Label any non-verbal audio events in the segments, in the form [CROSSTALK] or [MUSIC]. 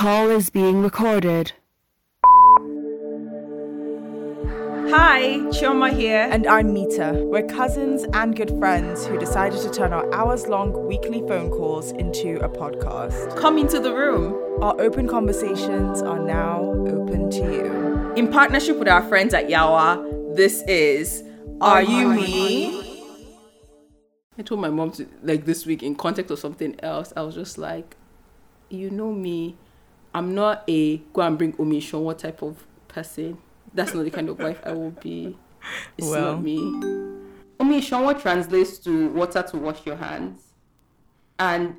call is being recorded. Hi, Chioma here. And I'm Mita. We're cousins and good friends who decided to turn our hours long weekly phone calls into a podcast. Come into the room. Our open conversations are now open to you. In partnership with our friends at Yawa, this is Are You Me? I told my mom to, like this week in context of something else, I was just like, you know me, I'm not a go and bring omission what type of person. That's not the kind of wife I will be. It's Well. not me. Omission what translates to water to wash your hands. And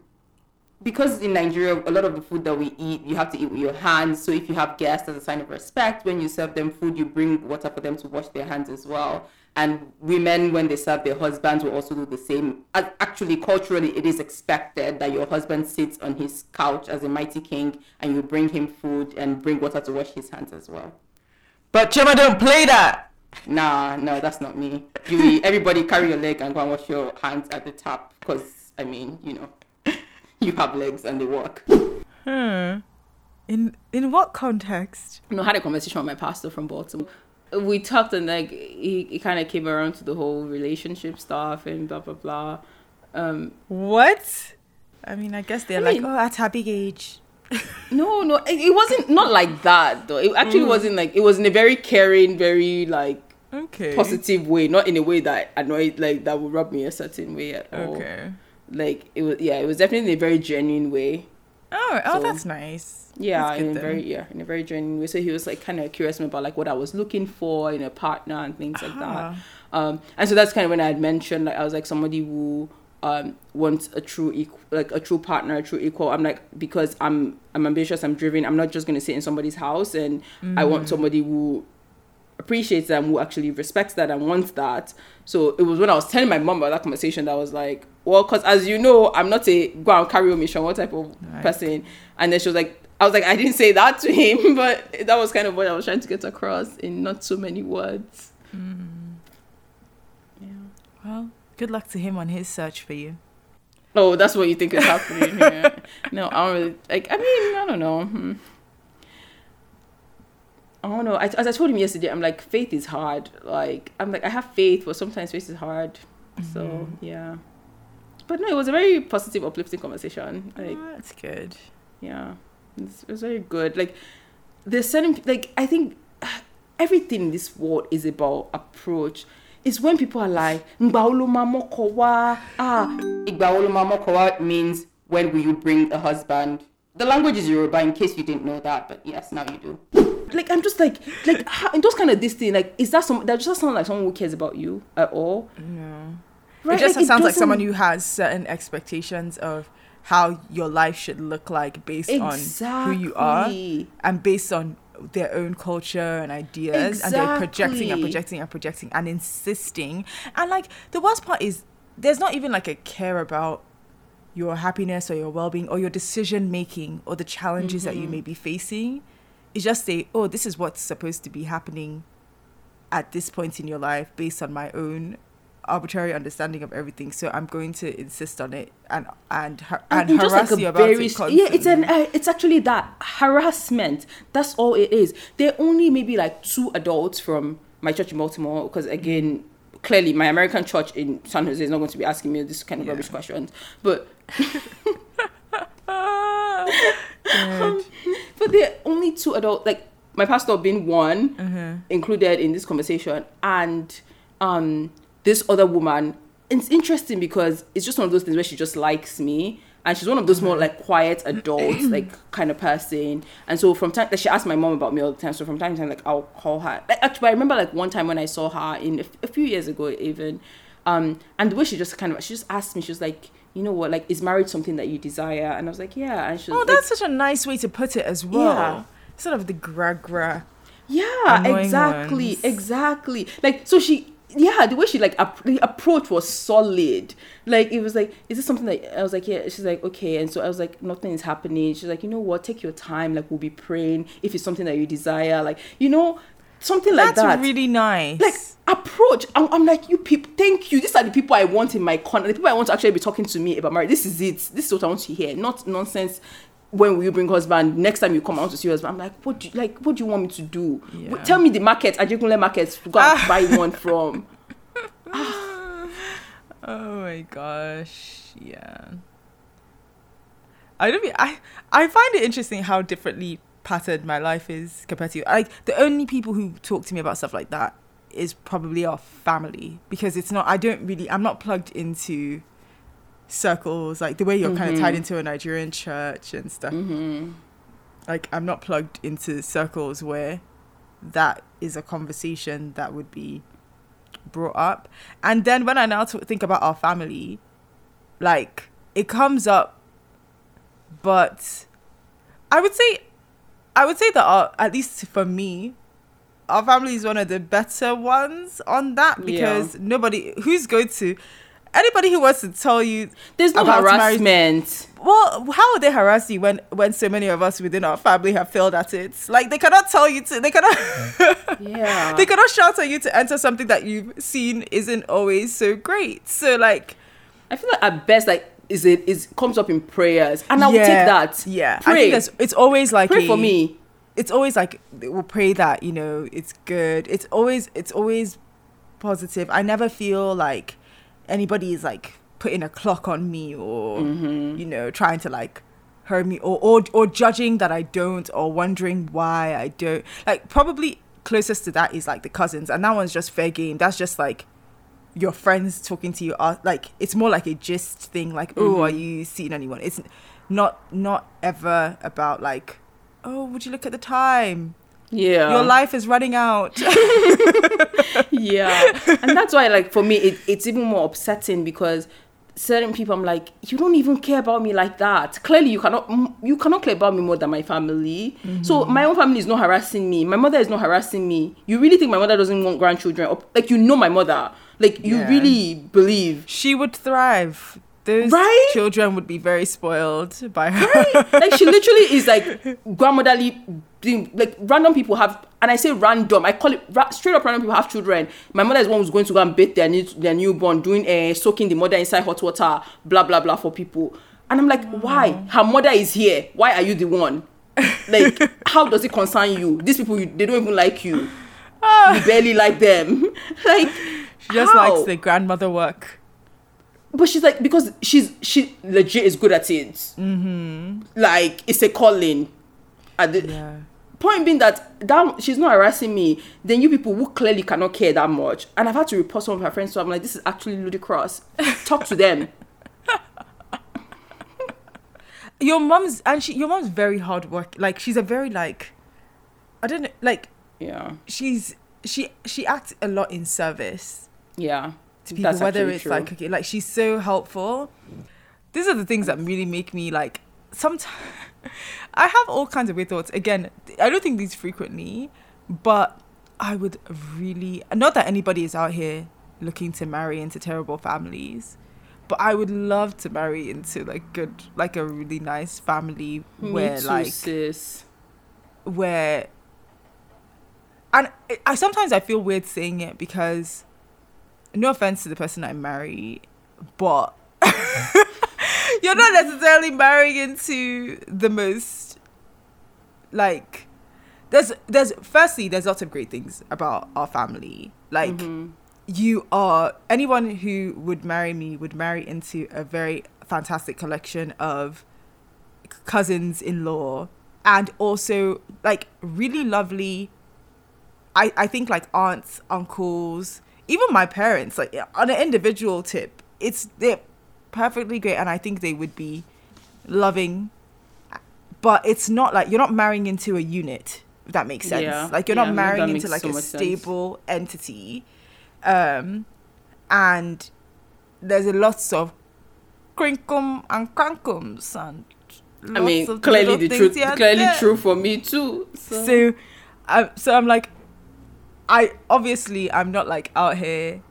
because in Nigeria, a lot of the food that we eat, you have to eat with your hands. So if you have guests as a sign of respect, when you serve them food, you bring water for them to wash their hands as well. And women, when they serve their husbands, will also do the same. As- Actually, culturally, it is expected that your husband sits on his couch as a mighty king, and you bring him food and bring water to wash his hands as well. But Chioma don't play that. Nah, no, that's not me. You, [LAUGHS] everybody carry your leg and go and wash your hands at the tap, because I mean, you know, [LAUGHS] you have legs and they work. Hmm. In in what context? you know, had a conversation with my pastor from Baltimore. We talked and like he, he kind of came around to the whole relationship stuff and blah blah blah. Um, What? I mean, I guess they're I like, mean- oh, at her big age. [LAUGHS] no, no, it, it wasn't not like that though. It actually wasn't like it was in a very caring, very like Okay. positive way, not in a way that annoyed like that would rub me a certain way at all. Okay. Like it was, yeah, it was definitely in a very genuine way. Oh, oh, So- that's nice. Yeah, in a then. very yeah, in a very genuine way. So he was like kind of curious about like what I was looking for in a partner and things like that. Ah. Um, and so that's kind of when I had mentioned like I was like somebody who um wants a true equal, like a true partner, a true equal. I'm like because I'm I'm ambitious, I'm driven. I'm not just gonna sit in somebody's house, and I want somebody who appreciates that and who actually respects that and wants that. So it was when I was telling my mom about that conversation that I was like, well, because as you know, I'm not a go and carry a mission, what type of Right. person. And then she was like, I was like, I didn't say that to him, [LAUGHS] but that was kind of what I was trying to get across in not so many words. Yeah. Well, good luck to him on his search for you. Oh, that's what you think is happening here. [LAUGHS] no, I don't really like. I mean, I don't know. Hmm. I don't know. I, as I told him yesterday, I'm like, faith is hard. Like, I'm like, I have faith, but sometimes faith is hard. So yeah. But no, it was a very positive, uplifting conversation. Like, oh, that's good. yeah, it's, it was very good. Like, there's certain like I think [SIGHS] everything in this world is about approach. It's when people are like, "Ngba wo lo ma mọ́kọ wá?" Ah, "Ìgbà wo lo ma mọ́kọ wá" means when will you bring a husband? The language is Yoruba, in case you didn't know that, but yes, now you do. Like I'm just like like how, in those kind of this thing like is that some that just sound like someone who cares about you at all? No. Right? It just Like, sounds like someone who has certain expectations of how your life should look like based on who you are and based on their own culture and ideas and they're projecting and projecting and projecting and insisting. And like the worst part is there's not even like a care about your happiness or your well-being or your decision making or the challenges that you Mm-hmm. may be facing. It's just say oh this is what's supposed to be happening at this point in your life based on my own arbitrary understanding of everything so i'm going to insist on it and and har- and, in harass like you about very it s- yeah it's an uh, it's actually that harassment that's all it is there are only maybe like two adults from my church in baltimore because again clearly my american church in san jose is not going to be asking me this kind of Yeah. rubbish questions but [LAUGHS] Good. but there are only two adults like my pastor being one Mm-hmm. included in this conversation and um this other woman it's interesting because it's just one of those things where she just likes me and she's one of those more Mm-hmm. like quiet adults [CLEARS THROAT] like kind of person and so from time that she asked my mom about me all the time so from time to time like i'll call her like actually i remember like one time when i saw her in a, a few years ago even um and the way she just kind of she just asked me she was like you know what like is marriage something that you desire and i was like yeah and she was Oh, like, that's such a nice way to put it as well. Yeah. Sort of the gra gra. Yeah, exactly, ones. exactly. Like so she yeah, the way she like ap- the approach was solid. Like it was like, is this something that I was like, yeah. She's like, okay, and so I was like, nothing is happening. She's like, you know what? Take your time. Like we'll be praying if it's something that you desire. Like you know, something like that. That's really nice. like approach. I'm, I'm like, you people, thank you. These are the people I want in my corner. The people I want to actually be talking to me about marriage. This is it. This is what I want to hear. Not nonsense when will you bring husband? Next time you come out to see your husband, I'm like, what do you, like what do you want me to do? Yeah. Tell me the market, Ajegunle markets to go and [LAUGHS] buy one from. [SIGHS] Oh my gosh, yeah. I don't mean, I I find it interesting how differently patterned my life is compared to you. Like the only people who talk to me about stuff like that is probably our family because it's not I don't really I'm not plugged into circles like the way you're kind of tied into a Nigerian church and stuff. Mm-hmm. Like I'm not plugged into circles where that is a conversation that would be brought up. And then when I now t- think about our family, like it comes up, but I would say, I would say that our, at least for me, our family is one of the better ones on that because nobody who's going to anybody who wants to tell you There's no marriage- harassment. well, how would they harass you when when so many of us within our family have failed at it? Like they cannot tell you to. They cannot. [LAUGHS] Yeah. they cannot shout at you to enter something that you've seen isn't always so great. So like, I feel like at best, like is it is comes up in prayers, and I will yeah, take that. Yeah, I pray. think it's it's always like pray a- for me. It's always like we'll pray that you know it's good. It's always it's always positive. I never feel like anybody is like putting a clock on me or Mm-hmm. you know trying to like hurt me or, or or judging that I don't or wondering why I don't. Like probably closest to that is like the cousins, and that one's just fair game. That's just like your friends talking to you. Are like it's more like a gist thing. Like oh, are you seeing anyone? It's not not ever about like oh, would you look at the time? Yeah. Your life is running out. [LAUGHS] [LAUGHS] yeah and that's why like for me it, it's even more upsetting because certain people i'm like you don't even care about me like that clearly you cannot you cannot care about me more than my family mm-hmm. so my own family is not harassing me my mother is not harassing me you really think my mother doesn't want grandchildren Or- like you know my mother like you Yeah. really believe she would thrive. Those Right? children would be very spoiled by her. like she literally is like [LAUGHS] grandmotherly thing. like random people have and i say random i call it ra- straight up random people have children. My mother is one who's going to go and bathe their new their newborn doing uh, soaking the mother inside hot water blah blah blah for people. And i'm like why? Her mother is here. Why are you the one? [LAUGHS] Like how does it concern you? These people you, they don't even like you. You barely like them. [LAUGHS] Like She just how? likes the grandmother work. but she's like because she's she legit is good at it. Mm-hmm. like it's a calling. At the, Yeah. Point being that that she's not harassing me then you people who clearly cannot care that much and i've had to report some of her friends so i'm like this is actually ludicrous talk to them [LAUGHS] Your mom's and she your mom's very hard work. Like she's a very like I don't know like yeah she's she she acts a lot in service yeah to people, whether it's true. like okay, like she's so helpful. These are the things that really make me like sometimes I have all kinds of weird thoughts. Again, I don't think these frequently, but I would really not that anybody is out here looking to marry into terrible families, but I would love to marry into like good like a really nice family where too, like sis. where and I sometimes I feel weird saying it because no offense to the person I marry, but [LAUGHS] you're not necessarily marrying into the most like there's there's firstly there's lots of great things about our family like Mm-hmm. you are anyone who would marry me would marry into a very fantastic collection of cousins in law and also like really lovely I, I think like aunts uncles even my parents like on an individual tip it's they're perfectly great and i think they would be loving but it's not like you're not marrying into a unit if that makes sense Yeah. like you're Yeah, not no, marrying into like so a much sense. stable entity um and there's a lots of crinkum and crankums and i mean clearly the truth clearly there. true for me too so, So, um, so I'm like, I obviously I'm not like out here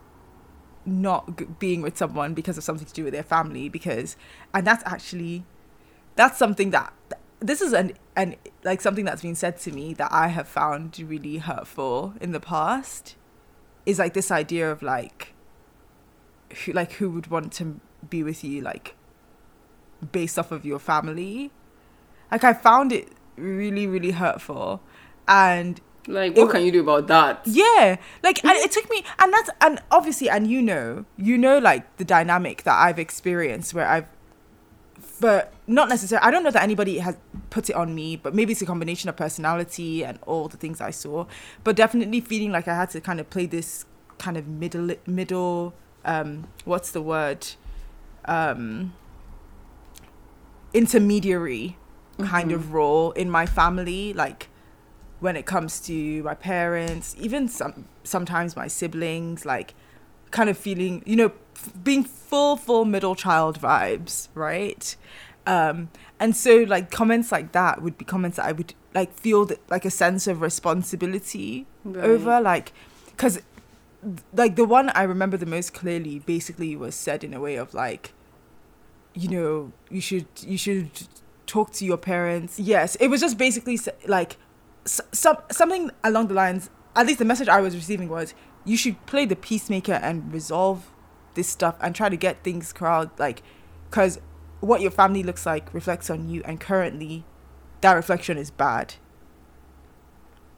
not being with someone because of something to do with their family because, and that's actually, that's something that this is an and like something that's been said to me that I have found really hurtful in the past, is like this idea of like, who like who would want to be with you like, based off of your family Like I found it really, really hurtful. And Like, what It- can you do about that? yeah, like and [LAUGHS] it took me and that's and obviously and you know, you know like the dynamic that I've experienced where I've but not necessarily I don't know that anybody has put it on me, but maybe it's a combination of personality and all the things I saw. But definitely feeling like I had to kind of play this kind of middle middle um what's the word? Um intermediary kind of role in my family, like when it comes to my parents, even some sometimes my siblings, like kind of feeling, you know, f- being full full middle child vibes, right? Um, and so like comments like that would be comments that I would like feel that, like a sense of responsibility Right. over, like, because like the one I remember the most clearly basically was said in a way of like, you know, you should you should talk to your parents. Yes, it was just basically like some something along the lines. At least the message I was receiving was you should play the peacemaker and resolve this stuff and try to get things corralled. Like, because what your family looks like reflects on you, and currently, that reflection is bad.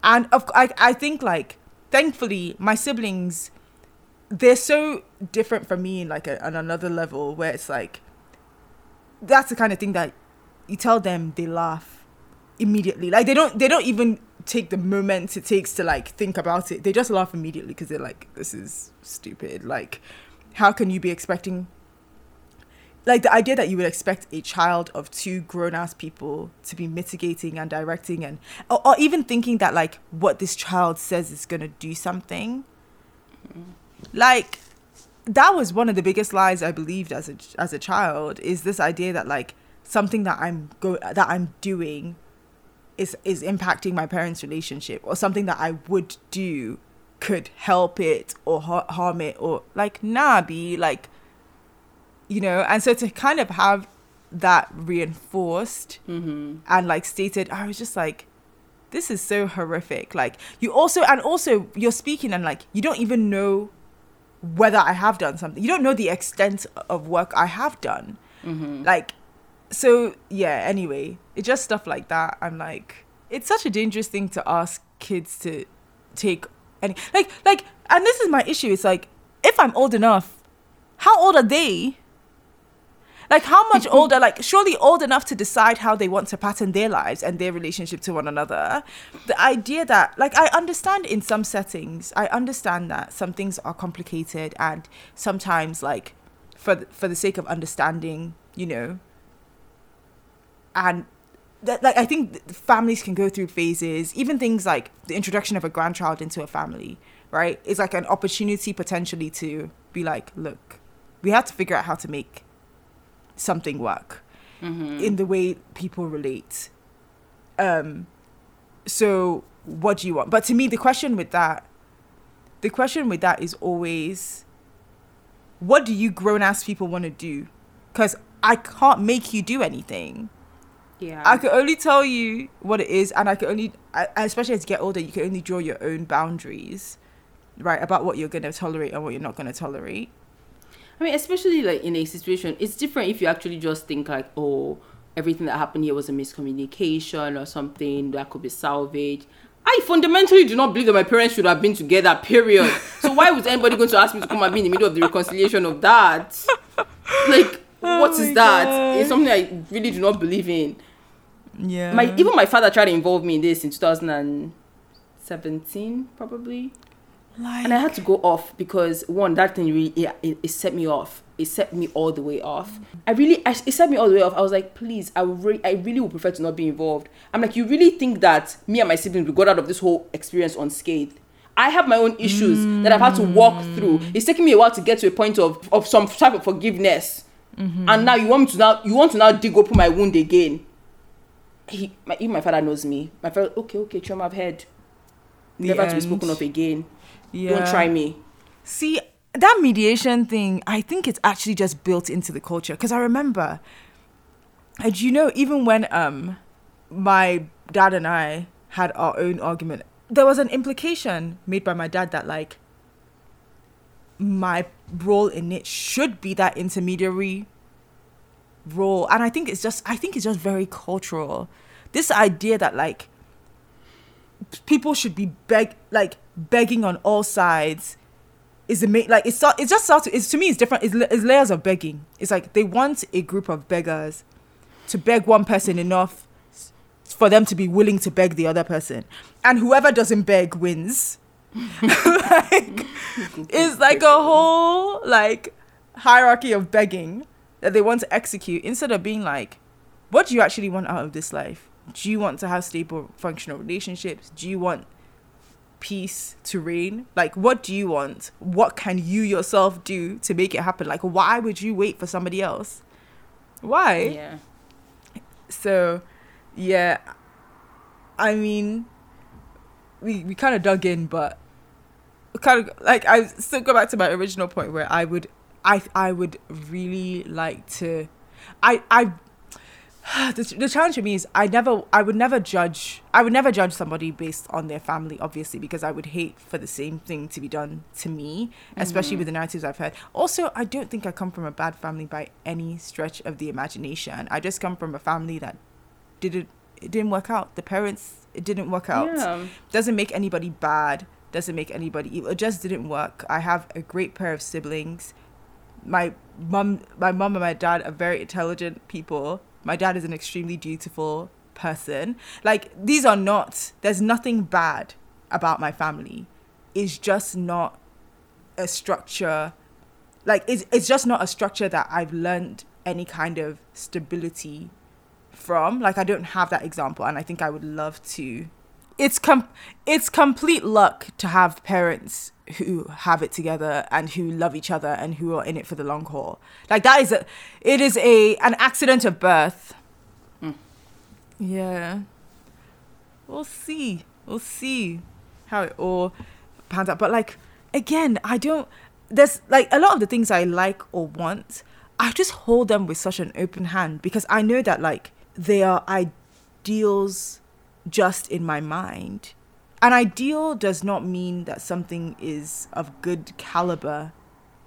And of I I think like thankfully my siblings they're so different from me in like a, on another level where it's like that's the kind of thing that you tell them they laugh immediately. Like they don't they don't even take the moment it takes to like think about it. They just laugh immediately because they're like this is stupid. Like how can you be expecting like the idea that you would expect a child of two grown ass people to be mitigating and directing and or, or even thinking that like what this child says is to do something. Like that was one of the biggest lies I believed as a as a child is this idea that like something that I'm go that I'm doing is is impacting my parents' relationship or something that I would do could help it or ha- harm it or like nah be like you know and so to kind of have that reinforced Mm-hmm. and like stated i was just like this is so horrific like you also and also you're speaking and like you don't even know whether i have done something you don't know the extent of work i have done Mm-hmm. like so yeah anyway it's just stuff like that. I'm like it's such a dangerous thing to ask kids to take any like like and this is my issue it's like if i'm old enough how old are they? Like how much [LAUGHS] older like surely old enough to decide how they want to pattern their lives and their relationship to one another. The idea that like i understand in some settings i understand that some things are complicated and sometimes like for for the sake of understanding you know and that, like i think families can go through phases. Even things like the introduction of a grandchild into a family right is like an opportunity potentially to be like look we have to figure out how to make something work Mm-hmm. in the way people relate. Um so what do you want? But to me the question with that the question with that is always what do you grown ass people want to do? Because i can't make you do anything Yeah. I can only tell you what it is, and I can only, I- especially as you get older, you can only draw your own boundaries, right, about what you're going to tolerate and what you're not going to tolerate. I mean, especially like in a situation, it's different if you actually just think like, oh, everything that happened here was a miscommunication or something that could be salvaged. I fundamentally do not believe that my parents should have been together, period. so why was anybody going to ask me to come and be in the middle of the reconciliation of that? Like, [LAUGHS] what Oh is that? God. It's something I really do not believe in. Yeah. My even my father tried to involve me in this in 2017, probably. like, And I had to go off because one, that thing really yeah, it, it set me off. It set me all the way off. Mm. I really, I, it set me all the way off. I was like, please, I would re- I really would prefer to not be involved. I'm like, you really think that me and my siblings we got out of this whole experience unscathed? I have my own issues that I've had to walk mm. through. It's taking me a while to get to a point of of some type of forgiveness. Mm-hmm. And now you want me to now you want to now dig open my wound again. He, my, even my father knows me. My father, okay, okay, Chioma, I've heard. The Never to be spoken of again. yeah. Don't try me. See, that mediation thing, I think it's actually just built into the culture. Because I remember, and you know, even when um my dad and I had our own argument, there was an implication made by my dad that like my role in it should be that intermediary role and i think it's just i think it's just very cultural. This idea that like people should be beg like begging on all sides is the main like it's so- it just starts it's to me it's different it's, it's layers of begging. It's like they want a group of beggars to beg one person enough for them to be willing to beg the other person. And whoever doesn't beg wins. [LAUGHS] Like it's like a whole like hierarchy of begging that they want to execute instead of being like what do you actually want out of this life? Do you want to have stable functional relationships? Do you want peace to reign? Like what do you want? What can you yourself do to make it happen? Like why would you wait for somebody else? Why? Yeah. so yeah i mean we we kind of dug in but kind of like i still go back to my original point where i would i i would really like to i i [SIGHS] the, the challenge for me is I never I would never judge I would never judge somebody based on their family obviously because I would hate for the same thing to be done to me especially mm. with the narratives I've heard. Also I don't think I come from a bad family by any stretch of the imagination. I just come from a family that didn't it didn't work out. The parents it didn't work out. Yeah. doesn't make anybody bad. Doesn't make anybody evil it just didn't work. I have a great pair of siblings my mum my mum and my dad are very intelligent people. My dad is an extremely dutiful person. Like these are not there's nothing bad about my family. It's just not a structure like it's, it's just not a structure that i've learned any kind of stability from. Like i don't have that example and i think i would love to it's com- it's complete luck to have parents who have it together and who love each other and who are in it for the long haul. Like that is a it is a an accident of birth. Hmm. Yeah. We'll see. We'll see how it all pans out. But like again i don't there's like a lot of the things i like or want i just hold them with such an open hand because i know that like they are ideals just in my mind. An ideal does not mean that something is of good caliber.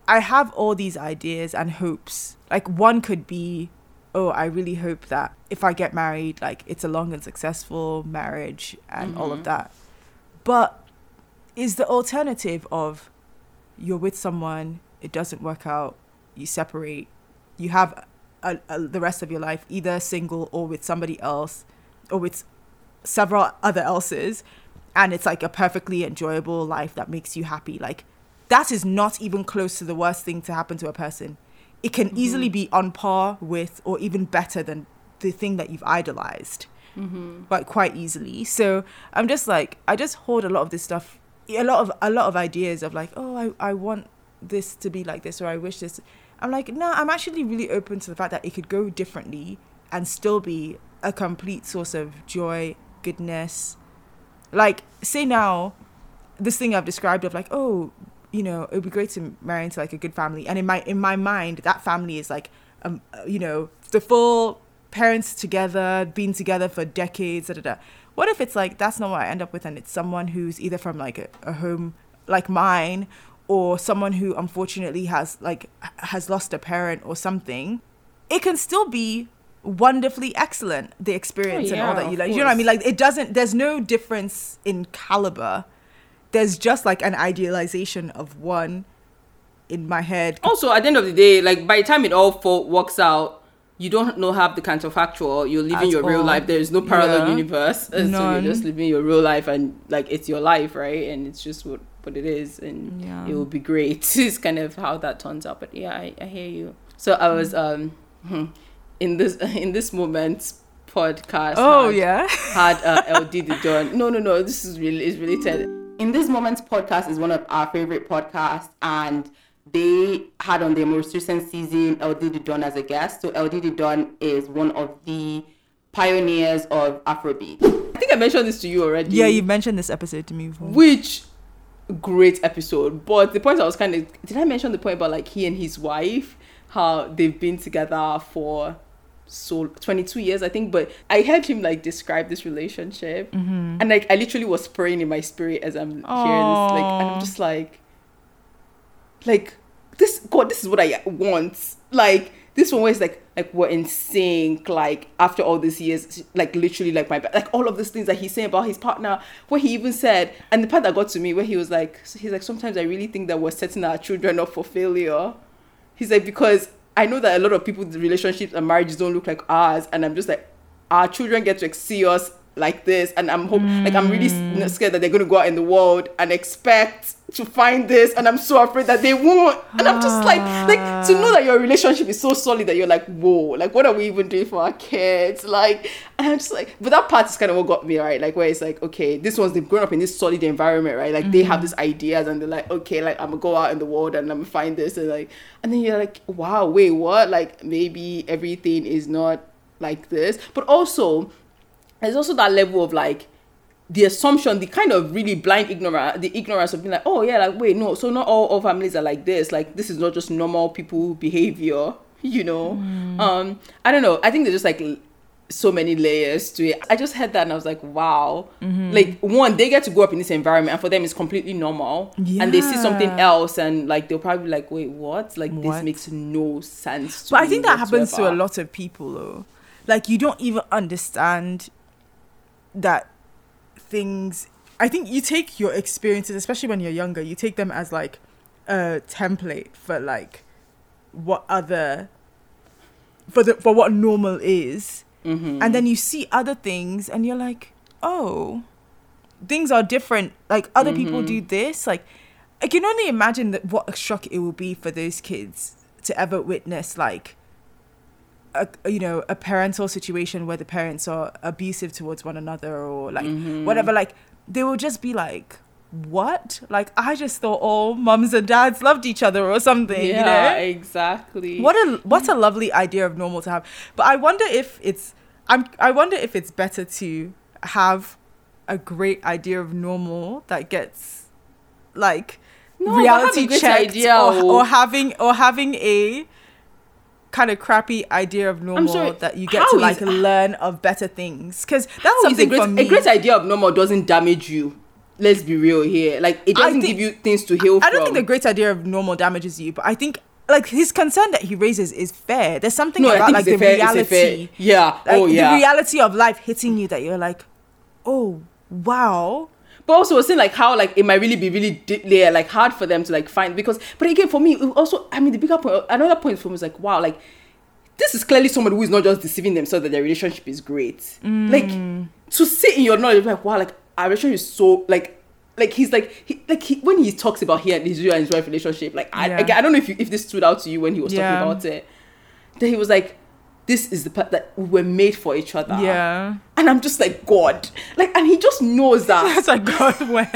I have all these ideas and hopes. Like one could be oh i really hope that if i get married like it's a long and successful marriage and all of mm-hmm. that. But is the alternative of you're with someone it doesn't work out you separate you have a, a, the rest of your life either single or with somebody else or with several other else's and it's like a perfectly enjoyable life that makes you happy. Like that is not even close to the worst thing to happen to a person. It can mm-hmm. easily be on par with or even better than the thing that you've idolized. Mm-hmm. But quite easily. So i'm just like i just hold a lot of this stuff a lot of a lot of ideas of like oh i, I want this to be like this or i wish this i'm like no i'm actually really open to the fact that it could go differently and still be a complete source of joy goodness. Like say now this thing i've described of like oh you know it would be great to marry into like a good family. And in my in my mind that family is like um uh, you know the full parents together been together for decades da, da, da. what if it's like that's not what i end up with and it's someone who's either from like a, a home like mine or someone who unfortunately has like has lost a parent or something. It can still be wonderfully excellent the experience and all that you like you know what i mean like it doesn't there's no difference in caliber there's just like an idealization of one in my head Also, at the end of the day, like by the time it all works out, you don't know have the counterfactual. You're living At your real life. There is no parallel Yeah. universe. And [LAUGHS] so you're just living your real life, and like it's your life, right? And it's just what what it is, and Yeah. it will be great. [LAUGHS] it's kind of how that turns out. But yeah, I, I hear you. So I was um in this [LAUGHS] in this moment podcast. oh had- yeah [LAUGHS] had uh, eLDee the Don. No, no, no. This is really is related. In this moments podcast is one of our favorite podcasts, and they had on their most recent season eLDee the Don as a guest. So eLDee the Don is one of the pioneers of Afrobeat. I think I mentioned this to you already. yeah you mentioned this episode to me before. Which great episode. But the point I was kind of did I mention the point about like he and his wife how they've been together for so 22 years I think but I heard him like describe this relationship. Mm-hmm. and like I literally was praying in my spirit as I'm hearing this like and I'm just like like this god this is what I want. Like this one was like like we're in sync like after all these years like literally like my like all of these things that he's saying about his partner where he even said. And the part that got to me where he was like he's like sometimes i really think that we're setting our children up for failure. He's like because i know that a lot of people's relationships and marriages don't look like ours and i'm just like our children get to see us like this and i'm hope like i'm really hmm. scared that they're going to go out in the world and expect to find this and i'm so afraid that they won't. And i'm just like like to know that your relationship is so solid that you're like whoa like what are we even doing for our kids? Like and i'm just like but that part is kind of what got me right? Like where it's like okay this one's they've grown up in this solid environment right? Like they have mm-hmm. these ideas and they're like okay like i'm gonna go out in the world and i'm gonna find this and like and then you're like wow wait what? Like maybe everything is not like this. But also there's also that level of like the assumption, the kind of really blind ignorance, the ignorance of being like, oh yeah, like wait, no, so not all, all families are like this. Like this is not just normal people behavior, [LAUGHS] you know. Um, I don't know. I think there's just like so many layers to it. I just heard that and I was like, wow. Like one, they get to grow up in this environment and for them it's completely normal. Yeah. And they see something else and like they'll probably be like, wait, what? Like this makes no sense. To But I think that happens to a lot of people though. Like you don't even understand that things I think you take your experiences, especially when you're younger, you take them as like a template for like what other for the for what normal is. Mhm. And then you see other things and you're like, "Oh, things are different. Like other people do this." Like I can only imagine that what a shock it will be for those kids to ever witness like a, you know a parental situation where the parents are abusive towards one another or like whatever like they will just be like what? Like i just thought all mums and dads loved each other or something yeah, you know? exactly. what a what a lovely idea of normal to have. But i wonder if it's i'm i wonder if it's better to have a great idea of normal that gets like No, but have a reality checked or, or having or having a kind of crappy idea of normal sorry, that you get to is- like learn of better things because that's something a great, for me a great idea of normal doesn't damage you. Let's be real here. Like it doesn't think- give you things to heal from. I from. don't think the great idea of normal damages you, but I think like his concern that he raises is fair. There's something no, I about like the fair, reality. Yeah. like oh yeah. the reality of life hitting you that you're like, oh wow, but also, we're saying like how like it might really be really yeah, like hard for them to like find because. But again, for me, it also I mean the bigger point, another point for me is like wow, like this is clearly somebody who is not just deceiving themselves that their relationship is great. Mm. Like to sit in your knowledge, like wow, like our relationship is so like. Like he's like he like he, when he talks about he and his and his wife relationship, like I, Yeah. again, I don't know if you, if this stood out to you when he was Yeah. talking about it. That he was like, "This is the part that we were made for each other." yeah. and I'm just like God, like, and he just knows that. [LAUGHS] That's like God [LAUGHS] when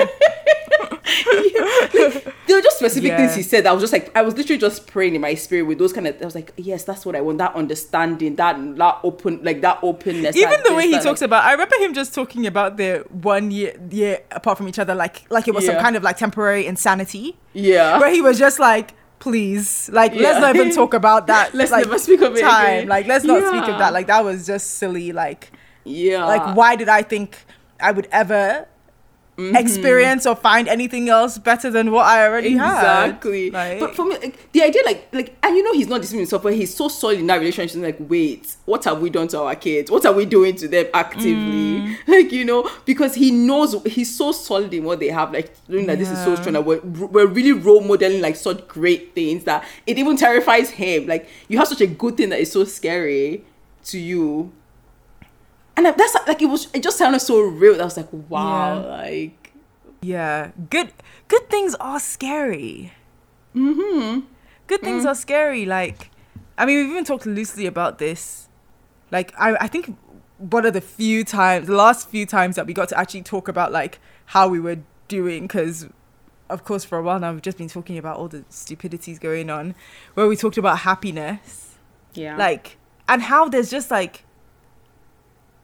like, there were just specific Yeah. things he said. that I was just like, I was literally just praying in my spirit with those kind of. I was like, yes, that's what I want. That understanding, that that open, like that openness. even that the way he that, talks like, about, I remember him just talking about the one year year apart from each other, like like it was some kind of like temporary insanity, yeah, where he was just like. Please, like, let's not even talk about that. [LAUGHS] Let's like, never speak of it time. again. Like, let's not speak of that. Like, that was just silly. Like, yeah, like why did i think i would ever Mm-hmm. experience or find anything else better than what i already had exactly. Like- but for me, like, the idea, like, like, and you know, he's not deceiving himself, but he's so solid in that relationship. Like, wait, what have we done to our kids? What are we doing to them actively? Mm. [LAUGHS] Like, you know, because he knows he's so solid in what they have. Like, doing that, this is so strong. That we're, we're really role modeling like such great things that it even terrifies him. Like, you have such a good thing that is so scary to you. And that's like it was. It just sounded so real. that I was like, wow, Yeah. like yeah good good things are scary mm-hmm good things Mm. are scary like i mean we've even talked loosely about this like i i think one of the few times the last few times that we got to actually talk about like how we were doing because of course for a while now we've just been talking about all the stupidities going on where we talked about happiness yeah, like and how there's just like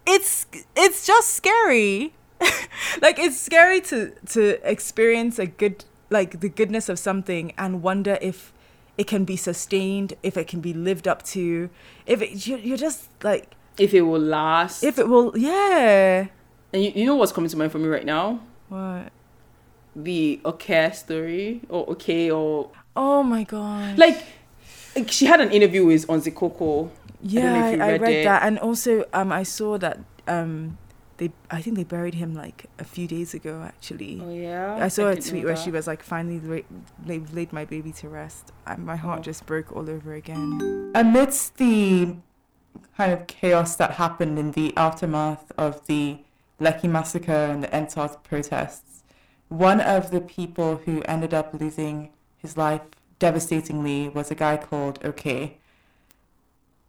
it's it's just scary [LAUGHS] like it's scary to to experience a good like the goodness of something and wonder if it can be sustained if it can be lived up to if it you're, you're just like if it will last. if it will yeah And you, you know what's coming to mind for me right now? what The okay story or okay or oh my god like like, she had an interview with Zikoko. Yeah, know I, if you I read read, that, and also um, I saw that um, they I think they buried him like a few days ago. Actually, Oh yeah. I saw a tweet where she was like, "Finally, la- they've laid my baby to rest." And my heart Oh. just broke all over again. Amidst the kind of chaos that happened in the aftermath of the Lekki massacre and the EndSARS protests, one of the people who ended up losing his life devastatingly was a guy called OK.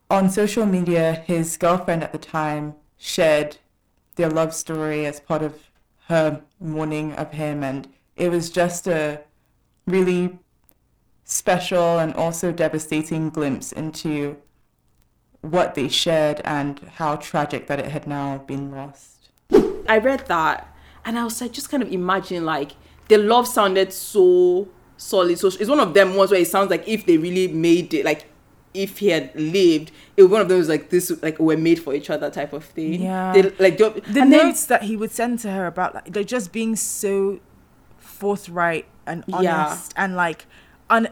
On social media, his girlfriend at the time shared their love story as part of her mourning of him, and it was just a really special and also devastating glimpse into what they shared and how tragic that it had now been lost. I read that and I was like, just kind of imagine like the love sounded so solid. So it's one of them ones where it sounds like if they really made it, like if he had lived, it was one of those like this, like we're made for each other type of thing. Yeah. They, like the, The and then- notes that he would send to her about like they're just being so forthright and Yeah. honest and like un-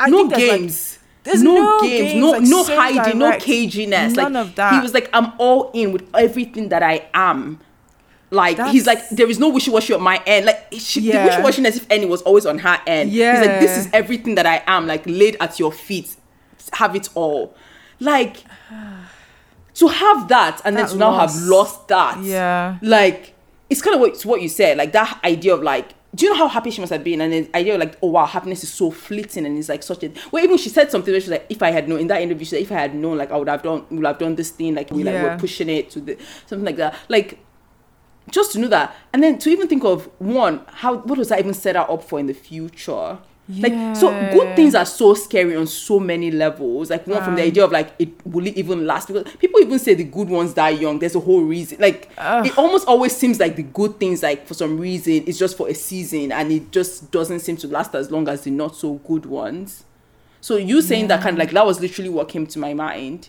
I no think there's, like, games. there's no, no games, games, no like, no so hiding, no direct. caginess. None like of that. he was like, I'm all in with everything that I am. Like he's like, there is no wishy washy on my end. Like she, the Yeah. wishy washiness, if any, was always on her end. Yeah. He's like, this is everything that I am. Like laid at your feet, have it all. Like to have that and then That to now have lost that. Yeah. Like it's kind of what it's what you said. Like that idea of like. Do you know how happy she must have been? And the idea of like, oh wow, happiness is so fleeting and it's like such a. Well, even she said something where she's like, if I had known in that interview, she said, if I had known, like I would have done, would have done this thing, like we like Yeah. we're pushing it to the something like that. Like just to know that, and then to even think of one, how what does that even set her up for in the future? Like so, good things are so scary on so many levels. Like one from the Um, idea of like it will it even last because people even say the good ones die young. There's a whole reason. Like it almost always seems like the good things like for some reason it's just for a season and it just doesn't seem to last as long as the not so good ones. So you saying that kind of like that was literally what came to my mind.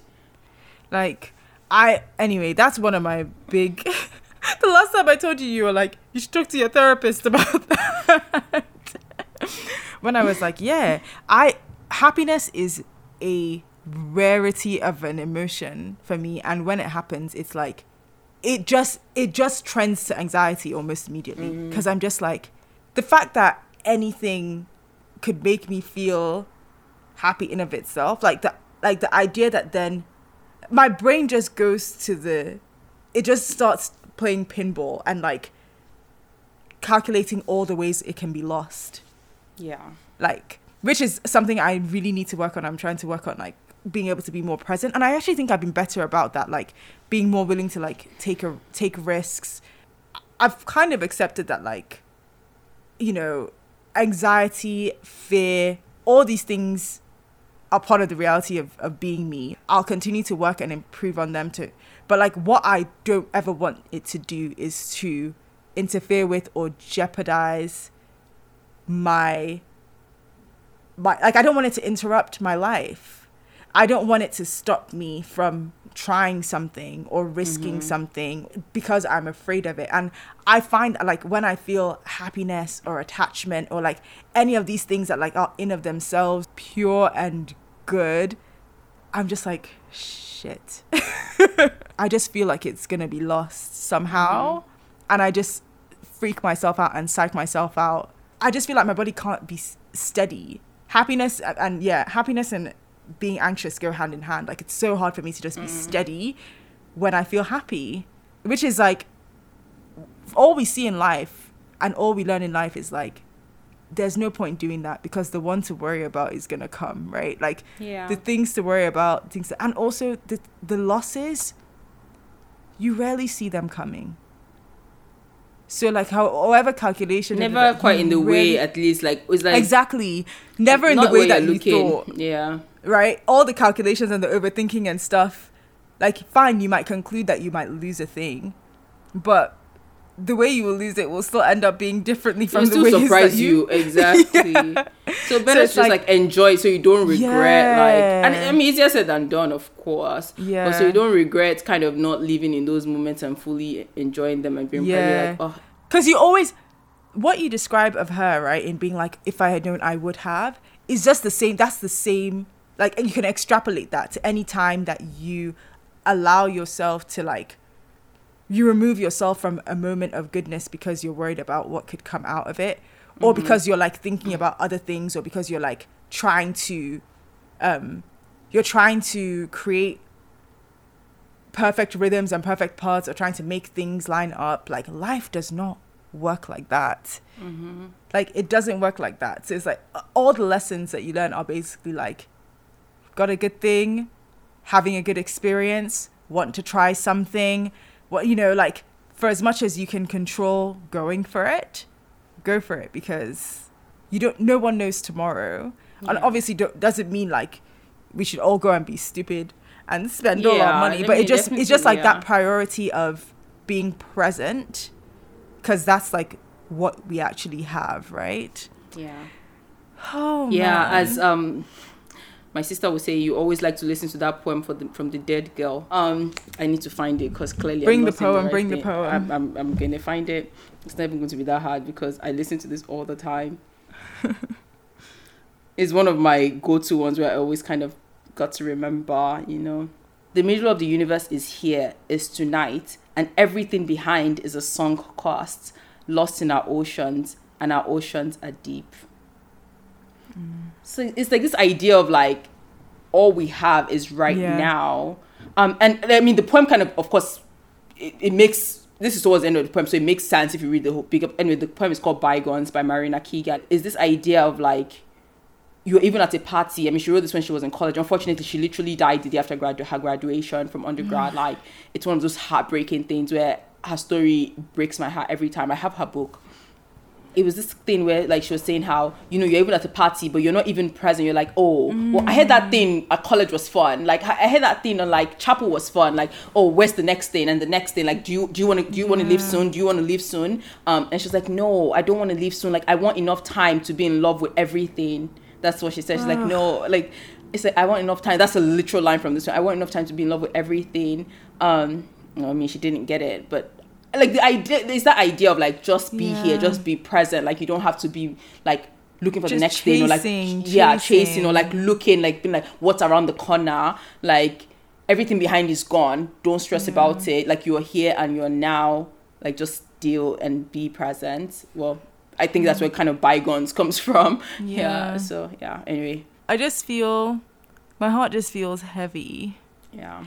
Like I anyway, that's one of my big [LAUGHS] the last time I told you you were like, you should talk to your therapist about [LAUGHS] that. When I was like, yeah, I happiness is a rarity of an emotion for me. And when it happens it's like it just it just trends to anxiety almost immediately. Mm. Because I'm just like the fact that anything could make me feel happy in of itself like the like the idea that then my brain just goes to the it just starts playing pinball and like calculating all the ways it can be lost Yeah. like which is something i really need to work on. I'm trying to work on like being able to be more present. And i actually think i've been better about that like being more willing to like take a take risks. I've kind of accepted that like you know anxiety fear all these things are part of the reality of, of being me. I'll continue to work and improve on them too but like what i don't ever want it to do is to interfere with or jeopardize my my like I don't want it to interrupt my life. I don't want it to stop me from trying something or risking mm-hmm. something because I'm afraid of it. And I find like when I feel happiness or attachment or like any of these things that like are in of themselves pure and good, I'm just like shit. [LAUGHS] I just feel like it's gonna be lost somehow, mm-hmm. and I just freak myself out and psych myself out. I just feel like my body can't be steady. Happiness and, and yeah, happiness and being anxious go hand in hand. Like it's so hard for me to just be mm. steady when I feel happy, which is like all we see in life and all we learn in life is like there's no point doing that because the one to worry about is gonna come, right? Like Yeah. the things to worry about, things and also the the losses. You rarely see them coming. So like how however calculation Never quite in the way, at least. Like it's like exactly never in the way that you thought Yeah. right? All the calculations and the overthinking and stuff. Like, fine, you might conclude that you might lose a thing, but the way you will lose it will still end up being differently from It the ways surprise that you, [LAUGHS] exactly. So better it's to just like- like, enjoy it so you don't regret like and Yeah. I mean easier said than done of course. But so you don't regret kind of not living in those moments and fully enjoying them and being Yeah. like, oh Because you always, what you describe of her, right, in being like, if I had known, I would have, is just the same. That's the same like and you can extrapolate that to any time that you allow yourself to like you remove yourself from a moment of goodness because you're worried about what could come out of it or Mm-hmm. because you're like thinking about other things or because you're like trying to um you're trying to create perfect rhythms and perfect parts or trying to make things line up like life does not work like that Mm-hmm. like it doesn't work like that so it's like all the lessons that you learn are basically like got a good thing having a good experience want to try something what you know like for as much as you can control going for it go for it because you don't no one knows tomorrow and obviously do, doesn't mean like we should all go and be stupid and spend all Yeah, our money but it just it's just like definitely, that priority of being present because that's like what we actually have right Yeah. oh Yeah, man. as um my sister would say, you always like to listen to that poem for the, from the dead girl. Um, I need to find it because clearly Bring I'm the poem, right bring the thing. poem. I'm, I'm I'm gonna find it. It's not even going to be that hard because I listen to this all the time. [LAUGHS] it's one of my go-to ones where I always kind of got to remember, you know. The middle of the universe is here, is tonight, and everything behind is a sunk cost, lost in our oceans, and our oceans are deep. So it's like this idea of like all we have is right Yeah. now. Um, and I mean the poem kind of, of course, it, it makes this is towards the end of the poem, so it makes sense if you read the whole up. Anyway, the poem is called Bygones by Marina Keegan. Is this idea of like you're even at a party. I mean, she wrote this when she was in college. Unfortunately, she literally died the day after gradu- her graduation from undergrad. Like, it's one of those heartbreaking things where her story breaks my heart every time. I have her book. It was this thing where, like, she was saying how, you know, you're even at a party, but you're not even present. You're like, oh, well, I heard that thing at college was fun. Like, I heard that thing on, like, chapel was fun. Like, oh, where's the next thing? And the next thing, like, do you do you want to do you want to leave soon? Do you want to leave soon? Um, and she's like, no, I don't want to leave soon. Like, I want enough time to be in love with everything. That's what she said. She's like, no, like, it's like I want enough time. That's a literal line from this one. I want enough time to be in love with everything. Um, I mean, she didn't get it, but like the idea is that idea of like just be here, just be present. Like you don't have to be like looking for the Just next thing or like chasing, yeah, chasing or chasing. like looking, like being like what's around the corner, like everything behind is gone. Don't stress about it. Like you're here and you're now. Like just deal and be present. Well, I think that's where kind of bygones comes [LAUGHS] from. Yeah. Yeah. So yeah. Anyway. I just feel my heart just feels heavy. Yeah.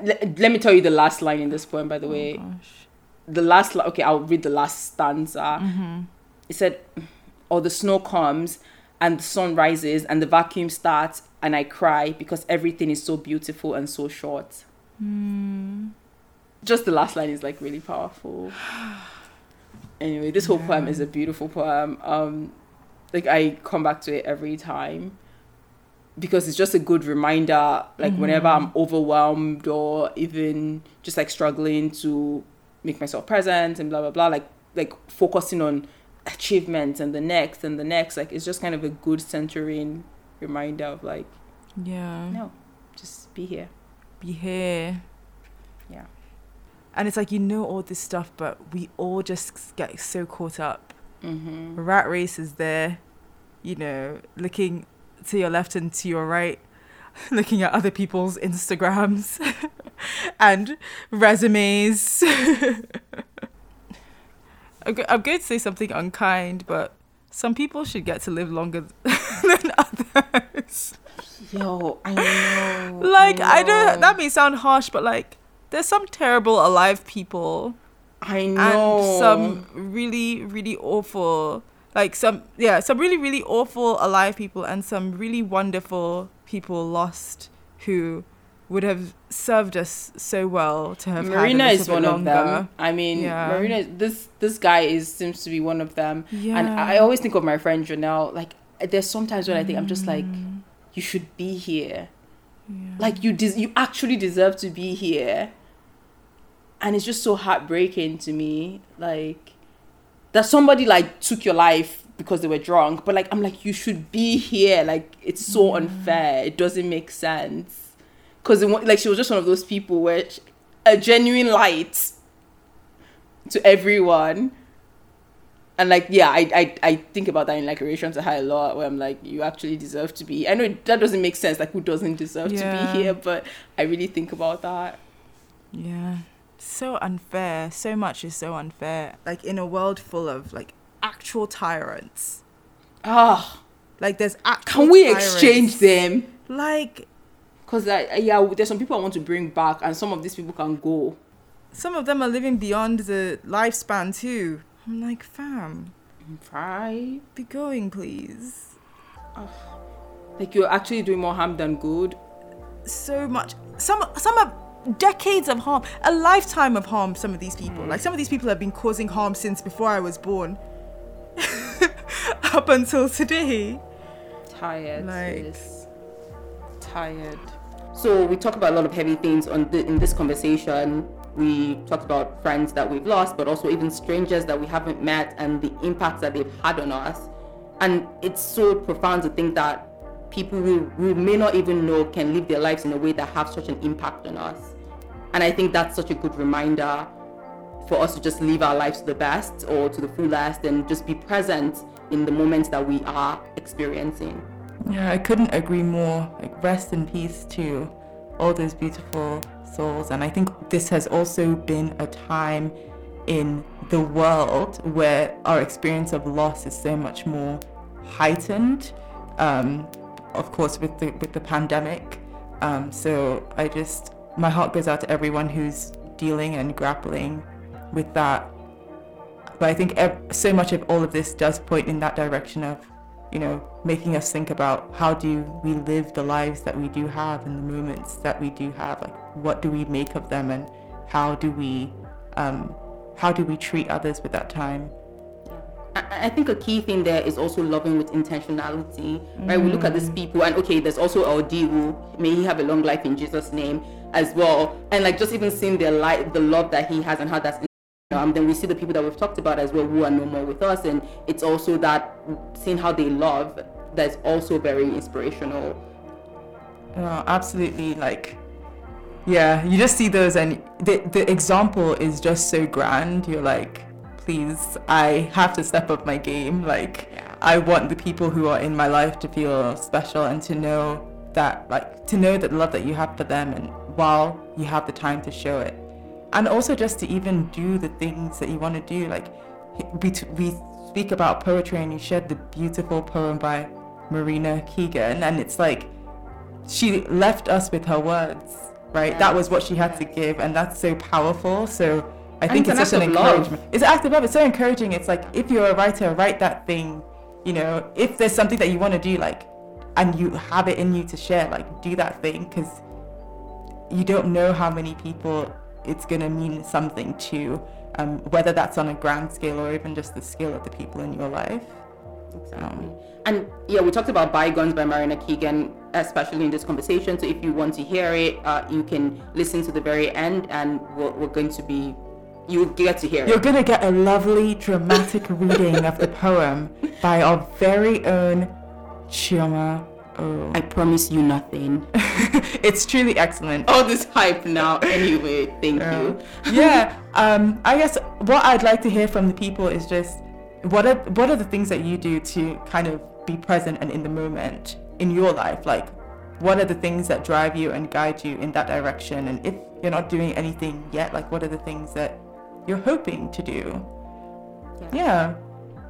Let, let me tell you the last line in this poem, by the oh, way. Oh gosh. The last, okay, I'll read the last stanza. Mm-hmm. It said, Or the snow comes and the sun rises and the vacuum starts and I cry because everything is so beautiful and so short. Hmm. Just the last line is like really powerful. [SIGHS] Anyway, this whole poem is a beautiful poem. Um, like I come back to it every time because it's just a good reminder. Like whenever I'm overwhelmed or even just like struggling to make myself present and blah blah blah, like like focusing on achievements and the next and the next. Like it's just kind of a good centering reminder of like Yeah. no, just be here. Be here. Yeah. And it's like you know all this stuff, but we all just get so caught up. Mm-hmm. Rat race is there, you know, looking to your left and to your right, [LAUGHS] looking at other people's Instagrams [LAUGHS] and resumes. [LAUGHS] I'm, go- I'm going to say something unkind, but some people should get to live longer than others. Yo, I know. like I know know. that may sound harsh, but like there's some terrible alive people I know. and some really really awful like some yeah some really really awful alive people and some really wonderful people lost who would have served us so well to have Marina is one bit of them. I mean, Yeah. Marina. This this guy is seems to be one of them. yeah And I always think of my friend Janelle. Like, there's sometimes when I think I'm just like, Mm. you should be here. yeah. Like you des- you actually deserve to be here. And it's just so heartbreaking to me, like that somebody like took your life because they were drunk. But like I'm like, you should be here. Like it's so unfair. It doesn't make sense. Cause it, wa- like she was just one of those people where she- a genuine light to everyone And like, yeah, I, I, I think about that in like relation to high a lot where I'm like, you actually deserve to be. I know that doesn't make sense, like who doesn't deserve Yeah. to be here, but I really think about that. Yeah. So unfair. So much is so unfair. Like in a world full of like actual tyrants. Ah, Like there's actual can we tyrants. exchange them? Like Because I, yeah, there's some people I want to bring back, and some of these people can go. some of them are living beyond the lifespan too. I'm like, fam, Right? be going, please. Like you're actually doing more harm than good. So much. Some some are decades of harm, a lifetime of harm. Some of these people, like some of these people, have been causing harm since before I was born, [LAUGHS] up until today. Tired. Like- sis. Tired. So we talk about a lot of heavy things on the, in this conversation. We talked about friends that we've lost, but also even strangers that we haven't met and the impact that they've had on us. And it's so profound to think that people who we may not even know can live their lives in a way that have such an impact on us. And I think that's such a good reminder for us to just live our lives to the best or to the fullest and just be present in the moments that we are experiencing. Yeah, I couldn't agree more. Like, rest in peace to all those beautiful souls. And I think this has also been a time in the world where our experience of loss is so much more heightened. Um, of course, with the with the pandemic. Um, so I just my heart goes out to everyone who's dealing and grappling with that. But I think ev- so much of all of this does point in that direction of you know, making us think about how do we live the lives that we do have and the moments that we do have. Like, what do we make of them, and how do we, um, how do we treat others with that time? I think a key thing there is also loving with intentionality, right? We look at these people, and okay, there's also Audiwu. May he have a long life in Jesus' name as well. And like just even seeing their life, the love that he has, and how that's. Um, then we see the people that we've talked about as well who are no more with us, and it's also that seeing how they love that's also very inspirational. Absolutely, like, yeah, you just see those, and the the example is just so grand. You're like, please, I have to step up my game. Like, Yeah. I want the people who are in my life to feel special and to know that, like, to know that the love that you have for them, and while you have the time to show it, and also just to even do the things that you want to do. Like, we we speak about poetry, and you shared the beautiful poem by Marina Keegan, and it's like she left us with her words, right? That was what she had to give, and that's so powerful. So I think it's it's, an just an of love. encouragement. It's an act of love. It's so encouraging. It's like if you're a writer, write that thing. You know, if there's something that you want to do, like, and you have it in you to share, like, do that thing because you don't know how many people it's gonna mean something to, um, whether that's on a grand scale or even just the scale of the people in your life. Exactly. And yeah, we talked about Bygones by Marina Keegan, especially in this conversation. So if you want to hear it, uh, you can listen to the very end, and we're, we're going to be—you'll get to hear You're gonna get a lovely dramatic reading of the poem by our very own Chioma O. I promise you nothing. [LAUGHS] It's truly excellent. All this hype now. Anyway, thank you. [LAUGHS] yeah. Um, I guess what I'd like to hear from the people is just what are what are the things that you do to kind of be present and in the moment in your life? Like, what are the things that drive you and guide you in that direction? And if you're not doing anything yet, like, what are the things that you're hoping to do? Yeah.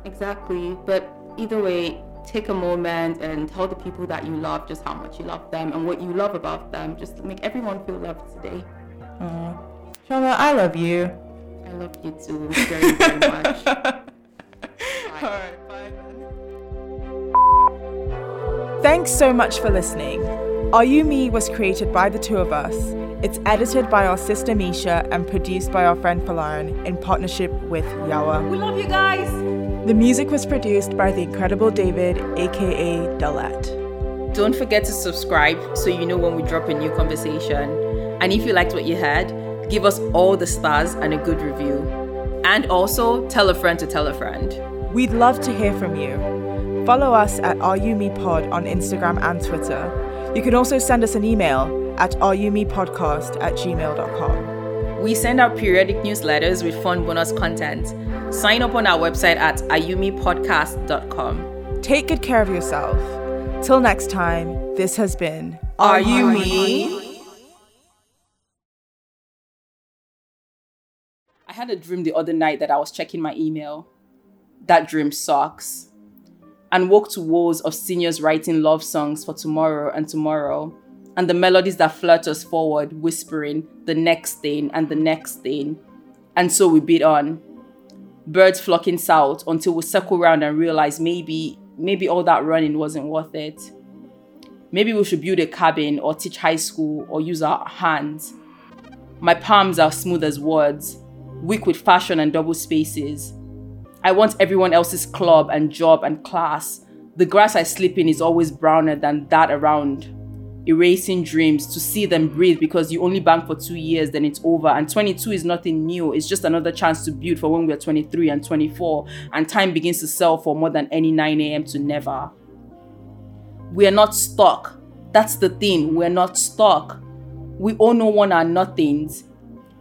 Exactly. But either way, take a moment and tell the people that you love just how much you love them and what you love about them. Just make everyone feel loved today. Aw. Shama, I love you. I love you too very, very [LAUGHS] much. Alright, bye then. Thanks so much for listening. Are You Me was created by the two of us. It's edited by our sister Misha and produced by our friend Falaran in partnership with Yawa. we love you guys. The music was produced by the incredible David, aka Dalat. Don't forget to subscribe so you know when we drop a new conversation. And if you liked what you heard, give us all the stars and a good review. And also tell a friend to tell a friend. We'd love to hear from you. Follow us at Are You Me Pod on Instagram and Twitter. You can also send us an email at areyoumepodcast at gmail.com. We send out periodic newsletters with fun bonus content. Sign up on our website at areyoumepodcast.com. Take good care of yourself. Till next time, this has been Are You Me? I had a dream the other night that I was checking my email. That dream sucks. And woke to woes of seniors writing love songs for tomorrow and tomorrow, and the melodies that flirt us forward, whispering the next thing and the next thing. And so we beat on. Birds flocking south until we circle around and realize maybe, maybe all that running wasn't worth it. Maybe we should build a cabin or teach high school or use our hands. My palms are smooth as words, weak with fashion and double spaces. I want everyone else's club and job and class. The grass I sleep in is always browner than that around. Erasing dreams to see them breathe because you only bank for two years, then it's over. And 22 is nothing new, it's just another chance to build for when we're 23 and 24, and time begins to sell for more than any 9 a.m. to never. We're not stuck. That's the thing, we're not stuck. We all know one are nothings.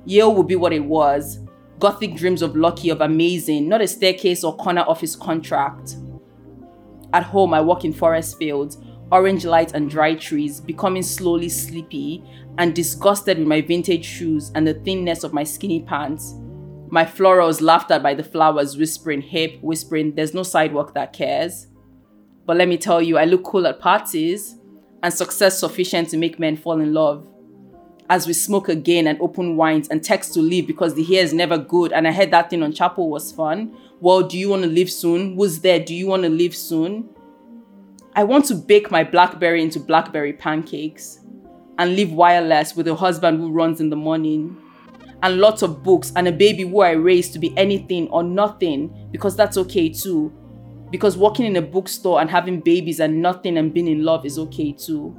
Yale will be what it was, gothic dreams of lucky, of amazing, not a staircase or corner office contract. At home, I walk in forest fields, orange light and dry trees, becoming slowly sleepy and disgusted with my vintage shoes and the thinness of my skinny pants. My florals laughed at by the flowers, whispering hip, whispering, there's no sidewalk that cares. But let me tell you, I look cool at parties, and success sufficient to make men fall in love as we smoke again and open wines and text to leave because the hair is never good. And I heard that thing on Chapel was fun. Well, do you want to leave soon? Who's there? Do you want to leave soon? I want to bake my blackberry into blackberry pancakes and live wireless with a husband who runs in the morning and lots of books and a baby who I raised to be anything or nothing because that's okay too. Because working in a bookstore and having babies and nothing and being in love is okay too.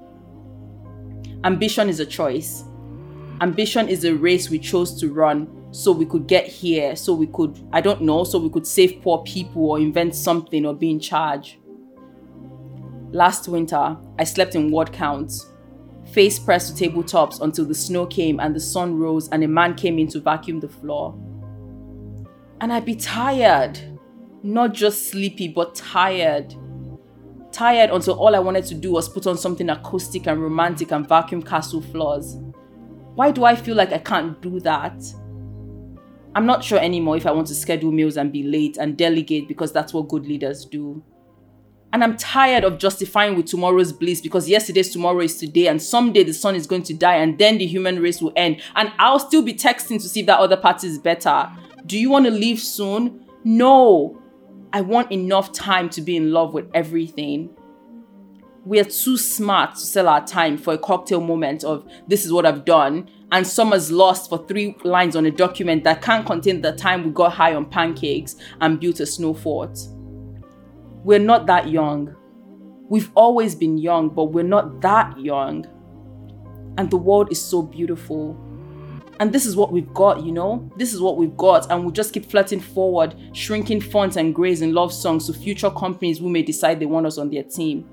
Ambition is a choice. Ambition is a race we chose to run so we could get here, so we could, I don't know, so we could save poor people or invent something or be in charge. Last winter, I slept in word counts, face pressed to tabletops until the snow came and the sun rose and a man came in to vacuum the floor. And I'd be tired, not just sleepy, but tired. Tired until all I wanted to do was put on something acoustic and romantic and vacuum castle floors. Why do I feel like I can't do that? I'm not sure anymore if I want to schedule meals and be late and delegate because that's what good leaders do. And I'm tired of justifying with tomorrow's bliss because yesterday's tomorrow is today, and someday the sun is going to die, and then the human race will end. And I'll still be texting to see if that other party is better. Do you want to leave soon? No. I want enough time to be in love with everything. We are too smart to sell our time for a cocktail moment of this is what I've done, and summer's lost for three lines on a document that can't contain the time we got high on pancakes and built a snow fort. We're not that young. We've always been young, but we're not that young. And the world is so beautiful. And this is what we've got, you know? This is what we've got, and we'll just keep flirting forward, shrinking fonts and grays in love songs to future companies who may decide they want us on their team.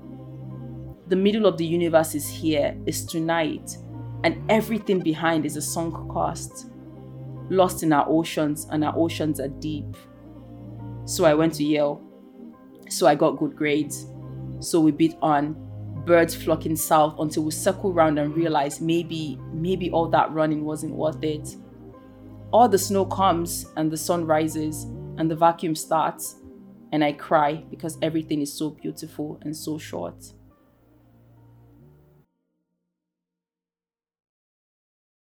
The middle of the universe is here, is tonight, and everything behind is a sunk cost. Lost in our oceans, and our oceans are deep. So I went to Yale. So I got good grades. So we beat on, birds flocking south until we circle round and realize maybe, maybe all that running wasn't worth it. All the snow comes and the sun rises and the vacuum starts, and I cry because everything is so beautiful and so short.